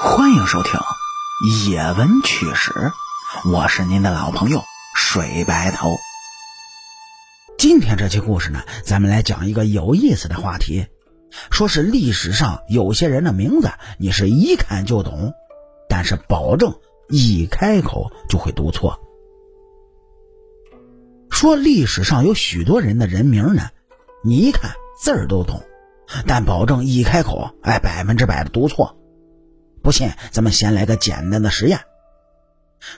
欢迎收听《野闻趣史》，我是您的老朋友水白头。今天这期故事呢，咱们来讲一个有意思的话题，说是历史上有些人的名字，你是一看就懂，但是保证一开口就会读错。说历史上有许多人的人名呢，你一看字儿都懂，但保证一开口，哎，百分之百的读错。不信，咱们先来个简单的实验。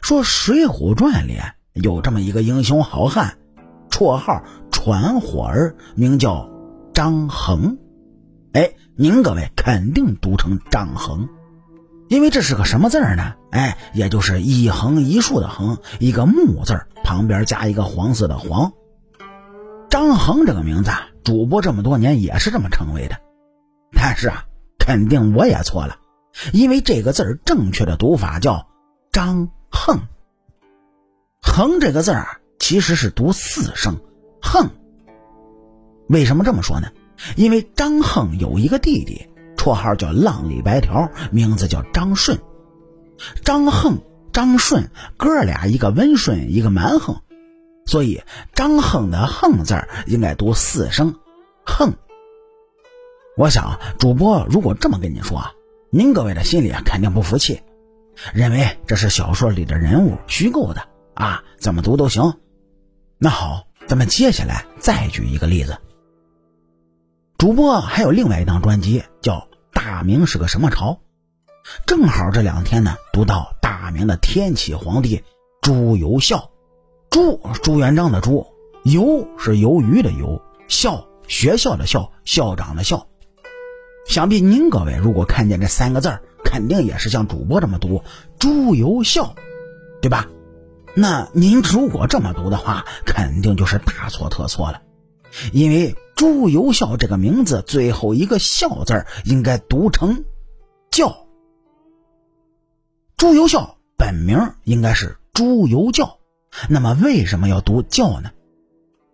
说《水浒传》里有这么一个英雄好汉，绰号传火儿，名叫张衡。哎，您各位肯定读成张衡，因为这是个什么字儿呢？哎，也就是一横一竖的横，一个木字旁边加一个黄色的黄。张衡这个名字，主播这么多年也是这么称谓的，但是啊，肯定我也错了。因为这个字儿正确的读法叫张横，横这个字儿其实是读四声横。为什么这么说呢？因为张横有一个弟弟，绰号叫浪里白条，名字叫张顺。张横、张顺哥俩一个温顺，一个蛮横，所以张横的横字应该读四声横。我想主播如果这么跟你说啊。您各位的心里肯定不服气，认为这是小说里的人物虚构的啊，怎么读都行。那好，咱们接下来再举一个例子。主播还有另外一档专辑叫《大明是个什么朝》，正好这两天呢读到大明的天启皇帝朱由校，朱朱元璋的朱，由是鱿鱼的由，校学校的校，校长的校。想必您各位如果看见这三个字儿，肯定也是像主播这么读“朱由校”，对吧？那您如果这么读的话，肯定就是大错特错了，因为“朱由校”这个名字最后一个“校”字应该读成“教”。朱由校本名应该是朱由教，那么为什么要读“教”呢？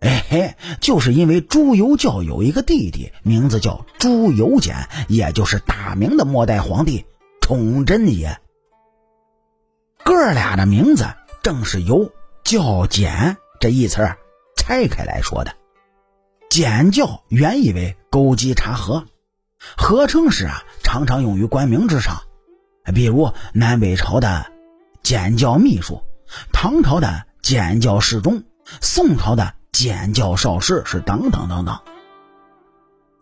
哎嘿，就是因为朱由校有一个弟弟，名字叫朱由检，也就是大明的末代皇帝崇祯爷。哥俩的名字正是由“教检”这一词拆开来说的。检教原意为勾稽查核，合称时啊，常常用于官名之上，比如南北朝的检教秘书，唐朝的检教侍中，宋朝的。监教少师是等等等等。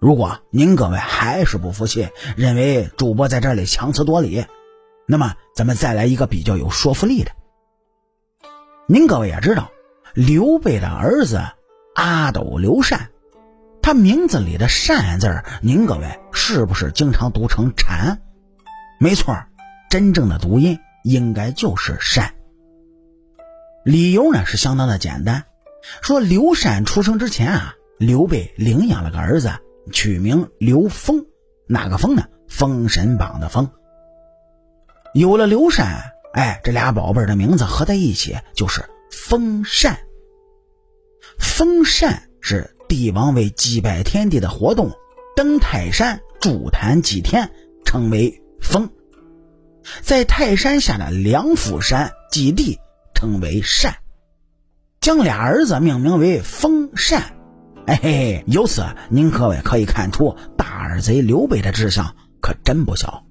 如果您各位还是不服气，认为主播在这里强词夺理，那么咱们再来一个比较有说服力的。您各位也知道，刘备的儿子阿斗刘禅，他名字里的“禅”字，您各位是不是经常读成“禅”？没错，真正的读音应该就是“禅”。理由呢是相当的简单。说刘禅出生之前啊，刘备领养了个儿子，取名刘封。哪个封呢？封神榜的封。有了刘禅，哎，这俩宝贝的名字合在一起就是封禅。封禅是帝王为祭拜天地的活动，登泰山筑坛祭天，称为封；在泰山下的梁父山祭地，称为禅。将俩儿子命名为封禅，哎嘿，由此您各位可以看出大耳贼刘备的志向可真不小。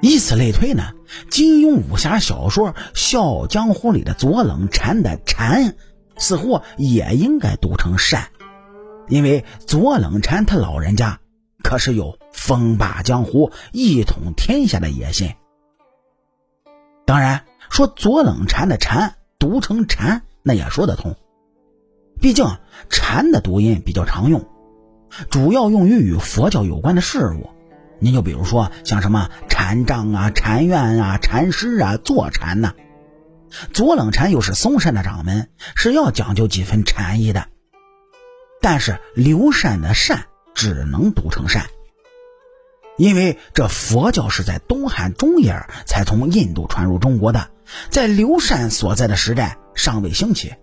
以此类推呢，金庸武侠小说《笑傲江湖》里的左冷禅的禅，似乎也应该读成善，因为左冷禅他老人家可是有风霸江湖、一统天下的野心。当然，说左冷禅的禅读成禅。那也说得通，毕竟“禅”的读音比较常用，主要用于与佛教有关的事物。您就比如说像什么禅杖啊、禅院啊、禅师啊、坐禅呐。左冷禅又是嵩山的掌门，是要讲究几分禅意的。但是刘禅的“禅”只能读成“禅”，因为这佛教是在东汉中叶才从印度传入中国的，在刘禅所在的时代。尚未兴起，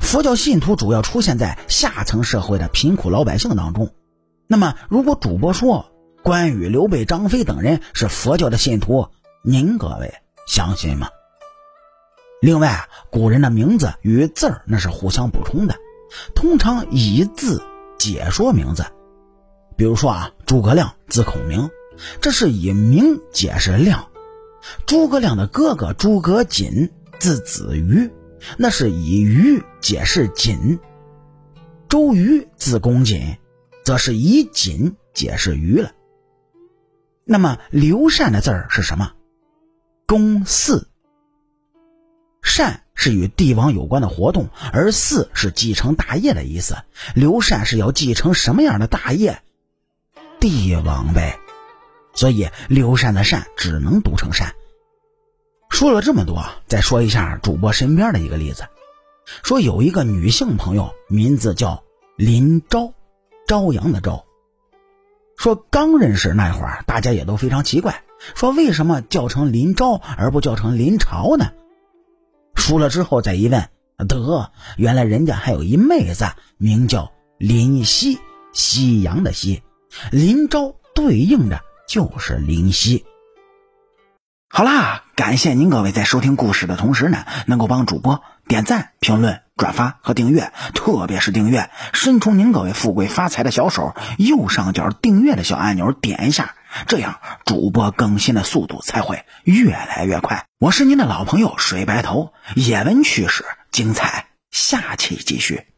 佛教信徒主要出现在下层社会的贫苦老百姓当中。那么，如果主播说关羽、刘备、张飞等人是佛教的信徒，您各位相信吗？另外，古人的名字与字儿那是互相补充的，通常以字解说名字。比如说啊，诸葛亮字孔明，这是以明解释亮；诸葛亮的哥哥诸葛瑾字子瑜，那是以瑜解释瑾；周瑜字公瑾，则是以瑾解释瑜了。那么刘禅的字儿是什么？公嗣。禅是与帝王有关的活动，而嗣是继承大业的意思。刘禅是要继承什么样的大业？帝王呗。所以刘禅的禅只能读成禅。说了这么多，再说一下主播身边的一个例子。说有一个女性朋友，名字叫林昭，朝阳的朝。说刚认识那会儿，大家也都非常奇怪，说为什么叫成林昭而不叫成林朝呢？输了之后再一问，得，原来人家还有一妹子，名叫林夕，夕阳的夕，林昭对应的就是林夕。好啦，感谢您各位在收听故事的同时呢，能够帮主播点赞、评论、转发和订阅，特别是订阅，伸出您各位富贵发财的小手，右上角订阅的小按钮点一下，这样主播更新的速度才会越来越快。我是您的老朋友水白头，野闻趣事精彩，下期继续。